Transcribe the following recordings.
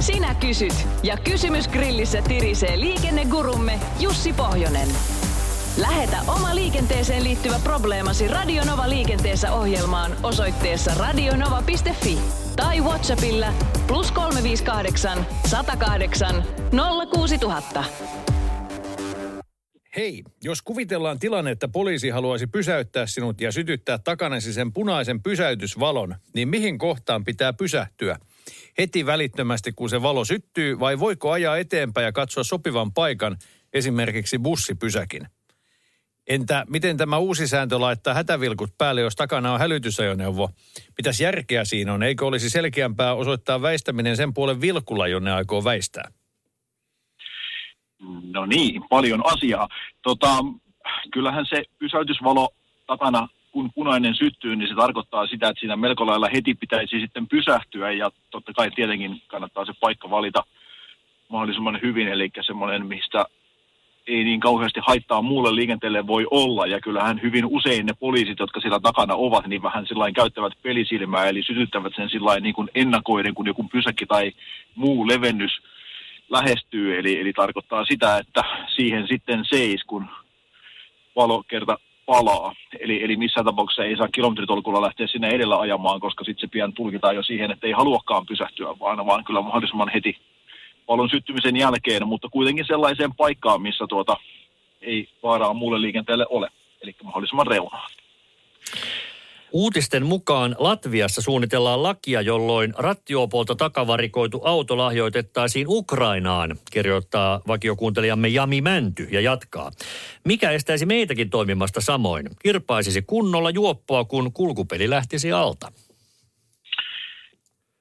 Sinä kysyt ja kysymys grillissä tirisee liikennegurumme Jussi Pohjonen. Lähetä oma liikenteeseen liittyvä probleemasi Radionova liikenteessä ohjelmaan osoitteessa radionova.fi tai Whatsappilla plus 358 108 06000. Hei, jos kuvitellaan tilanne, että poliisi haluaisi pysäyttää sinut ja sytyttää takanasi sen punaisen pysäytysvalon, niin mihin kohtaan pitää pysähtyä? Heti välittömästi, kun se valo syttyy, vai voiko ajaa eteenpäin ja katsoa sopivan paikan, esimerkiksi bussipysäkin? Entä miten tämä uusi sääntö laittaa hätävilkut päälle, jos takana on hälytysajoneuvo? Mitäs järkeä siinä on? Eikö olisi selkeämpää osoittaa väistäminen sen puolen vilkulla, jonne aikoo väistää? No niin, paljon asiaa. Tota, kyllähän se pysäytysvalo takana, kun punainen syttyy, niin se tarkoittaa sitä, että siinä melko lailla heti pitäisi sitten pysähtyä ja totta kai tietenkin kannattaa se paikka valita mahdollisimman hyvin, eli semmoinen, mistä ei niin kauheasti haittaa muulle liikenteelle voi olla. Ja kyllähän hyvin usein ne poliisit, jotka siellä takana ovat, niin vähän sillain käyttävät pelisilmää, eli sytyttävät sen sillain niin kuin ennakoiden, kun joku pysäkki tai muu levennys lähestyy. Eli, eli tarkoittaa sitä, että siihen sitten seis, kun valo kerta palaa. Eli, eli missään tapauksessa ei saa kilometritolkulla lähteä sinne edellä ajamaan, koska sitten se pian tulkitaan jo siihen, että ei haluakaan pysähtyä, vaan, vaan kyllä mahdollisimman heti valon syttymisen jälkeen, mutta kuitenkin sellaiseen paikkaan, missä tuota ei vaaraa muulle liikenteelle ole, eli mahdollisimman reunaan. Uutisten mukaan Latviassa suunnitellaan lakia, jolloin rattiopolta takavarikoitu auto lahjoitettaisiin Ukrainaan, kirjoittaa vakiokuuntelijamme Jami Mänty ja jatkaa. Mikä estäisi meitäkin toimimasta samoin? Kirpaisisi kunnolla juoppoa, kun kulkupeli lähtisi alta.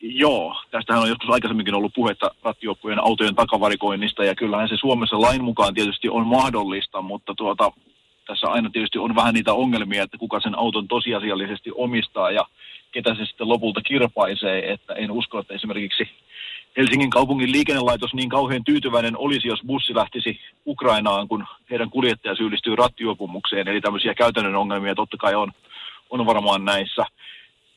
Joo, tästähän on joskus aikaisemminkin ollut puhetta rattijuoppujen autojen takavarikoinnista ja kyllähän se Suomessa lain mukaan tietysti on mahdollista, mutta tuota, tässä aina tietysti on vähän niitä ongelmia, että kuka sen auton tosiasiallisesti omistaa ja ketä se sitten lopulta kirpaisee, että en usko, että esimerkiksi Helsingin kaupungin liikennelaitos niin kauhean tyytyväinen olisi, jos bussi lähtisi Ukrainaan, kun heidän kuljettaja syyllistyy rattijuopumukseen. Eli tämmöisiä käytännön ongelmia totta kai on, on varmaan näissä.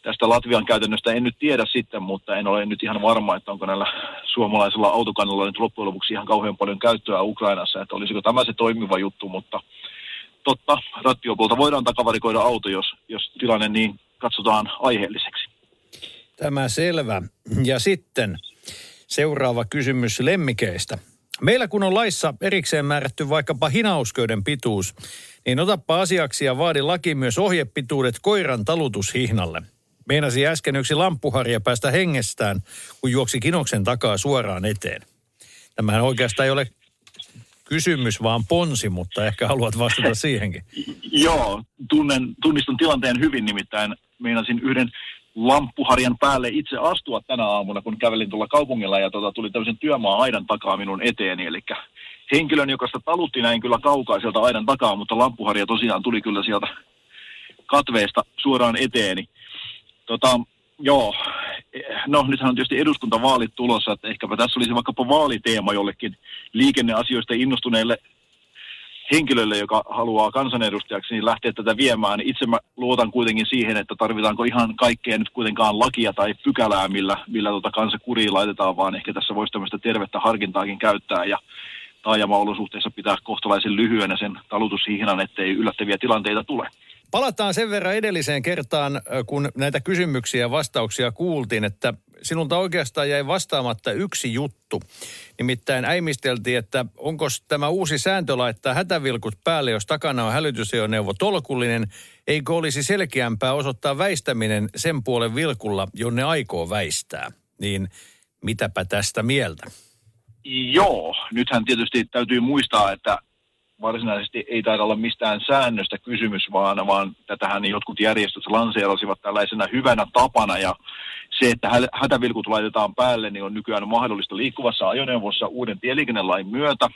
Tästä Latvian käytännöstä en nyt tiedä sitten, mutta en ole nyt ihan varma, että onko näillä suomalaisilla autokannalla nyt loppujen lopuksi ihan kauhean paljon käyttöä Ukrainassa, että olisiko tämä se toimiva juttu, mutta totta, rattiopolta voidaan takavarikoida auto, jos, jos tilanne niin katsotaan aiheelliseksi. Tämä selvä. Ja sitten seuraava kysymys lemmikeistä. Meillä kun on laissa erikseen määrätty vaikkapa hinausköyden pituus, niin otappa asiaksi ja vaadi laki myös ohjepituudet koiran talutushihnalle. Meinasi äsken yksi lamppuharja päästä hengestään, kun juoksi kinoksen takaa suoraan eteen. Tämähän oikeastaan ei ole kysymys, vaan ponsi, mutta ehkä haluat vastata siihenkin. Joo, tunnen, tunnistan tilanteen hyvin, nimittäin meinasin yhden lamppuharjan päälle itse astua tänä aamuna, kun kävelin tuolla kaupungilla ja tota, tuli tämmöisen työmaa-aidan takaa minun eteeni. Eli henkilön, joka sitä talutti näin kyllä kaukaa sieltä aidan takaa, mutta lamppuharja tosiaan tuli kyllä sieltä katveesta suoraan eteeni. Tota, joo, no nythän on tietysti eduskuntavaalit tulossa, että ehkäpä tässä olisi vaikkapa vaaliteema jollekin liikenneasioista innostuneelle henkilölle, joka haluaa kansanedustajaksi, niin lähteä tätä viemään. Itse mä luotan kuitenkin siihen, että tarvitaanko ihan kaikkea nyt kuitenkaan lakia tai pykälää, millä, millä tota kansa kuriin laitetaan, vaan ehkä tässä voisi tämmöistä tervettä harkintaakin käyttää ja taajama-olosuhteissa pitää kohtalaisen lyhyenä sen talutushihnan, ettei yllättäviä tilanteita tule. Palataan sen verran edelliseen kertaan, kun näitä kysymyksiä ja vastauksia kuultiin, että sinulta oikeastaan jäi vastaamatta yksi juttu. Nimittäin äimisteltiin, että onko tämä uusi sääntö laittaa hätävilkut päälle, jos takana on hälytysajoneuvo tolkullinen, eikö olisi selkeämpää osoittaa väistäminen sen puolen vilkulla, jonne aikoo väistää. Niin mitäpä tästä mieltä? Joo, nythän tietysti täytyy muistaa, että varsinaisesti ei taida olla mistään säännöstä kysymys, vaan, vaan tätähän jotkut järjestöt lanseerasivat tällaisena hyvänä tapana ja se, että hätävilkut laitetaan päälle, niin on nykyään mahdollista liikkuvassa ajoneuvossa uuden tieliikennelain myötä.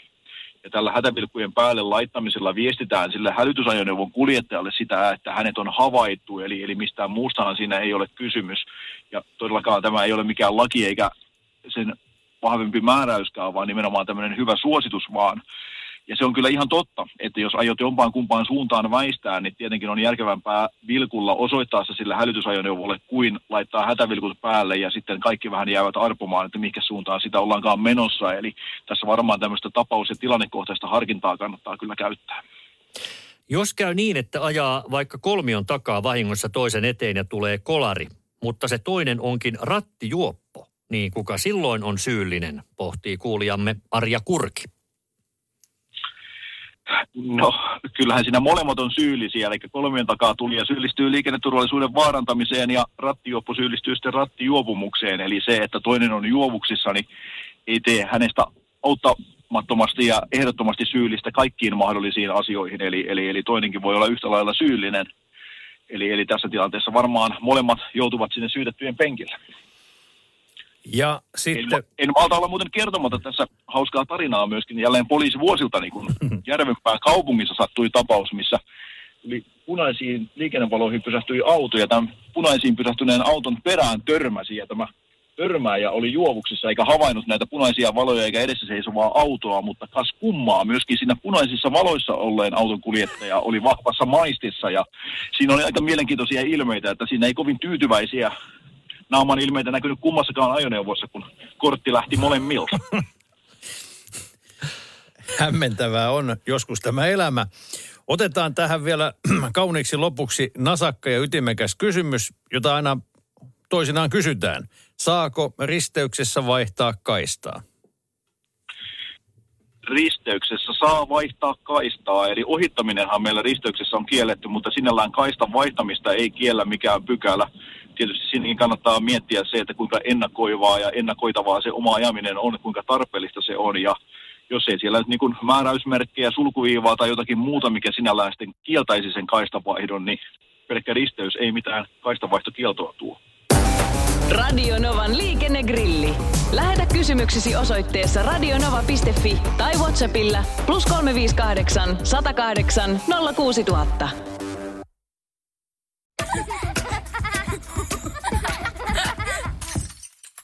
Ja tällä hätävilkkujen päälle laittamisella viestitään sille hälytysajoneuvon kuljettajalle sitä, että hänet on havaittu, eli, eli mistään muustahan siinä ei ole kysymys. Ja todellakaan tämä ei ole mikään laki eikä sen vahvempi määräyskään, vaan nimenomaan tämmöinen hyvä suositus vaan. Ja se on kyllä ihan totta, että jos aiot jompaan kumpaan suuntaan väistää, niin tietenkin on järkevämpää vilkulla osoittaa se sille hälytysajoneuvolle kuin laittaa hätävilkut päälle ja sitten kaikki vähän jäävät arpomaan, että mihinkä suuntaan sitä ollaankaan menossa. Eli tässä varmaan tämmöistä tapaus- ja tilannekohtaista harkintaa kannattaa kyllä käyttää. Jos käy niin, että ajaa vaikka kolmion takaa vahingossa toisen eteen ja tulee kolari, mutta se toinen onkin rattijuoppo, niin kuka silloin on syyllinen, pohtii kuulijamme Arja Kurki. No, kyllähän siinä molemmat on syyllisiä, eli kolmien takaa tuli ja syyllistyy liikenneturvallisuuden vaarantamiseen ja rattijuoppo syyllistyy sitten rattijuopumukseen. Eli se, että toinen on juovuksissa, niin ei tee hänestä auttamattomasti ja ehdottomasti syyllistä kaikkiin mahdollisiin asioihin. Eli, eli, eli toinenkin voi olla yhtä lailla syyllinen. Eli, eli tässä tilanteessa varmaan molemmat joutuvat sinne syytettyjen penkille. Ja sitten... En, en malta olla muuten kertomatta tässä hauskaa tarinaa myöskin jälleen poliisivuosilta, niin kun Järvenpään kaupungissa sattui tapaus, missä tuli punaisiin liikennevaloihin pysähtyi auto ja tämän punaisiin pysähtyneen auton perään törmäsi ja tämä törmääjä oli juovuksissa eikä havainnut näitä punaisia valoja eikä edessä seisovaa autoa, mutta kas kummaa myöskin siinä punaisissa valoissa olleen auton kuljettaja oli vahvassa maistissa ja siinä oli aika mielenkiintoisia ilmeitä, että siinä ei kovin tyytyväisiä naaman ilmeitä näkynyt kummassakaan ajoneuvossa, kun kortti lähti molemmilta. Hämmentävää on joskus tämä elämä. Otetaan tähän vielä kauniiksi lopuksi nasakka ja ytimekäs kysymys, jota aina toisinaan kysytään. Saako risteyksessä vaihtaa kaistaa? Risteyksessä saa vaihtaa kaistaa, eli ohittaminenhan meillä risteyksessä on kielletty, mutta sinällään kaistan vaihtamista ei kiellä mikään pykälä tietysti siinäkin kannattaa miettiä se, että kuinka ennakoivaa ja ennakoitavaa se oma ajaminen on, kuinka tarpeellista se on ja jos ei siellä nyt niin kuin määräysmerkkejä, sulkuviivaa tai jotakin muuta, mikä sinällään sitten kieltäisi sen kaistavaihdon, niin pelkkä risteys ei mitään kaistanvaihtokieltoa tuo. Radio Novan liikennegrilli. Lähetä kysymyksesi osoitteessa radionova.fi tai Whatsappilla plus 358 108 06000.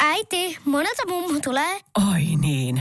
Äiti, monelta mummu tulee? Oi niin.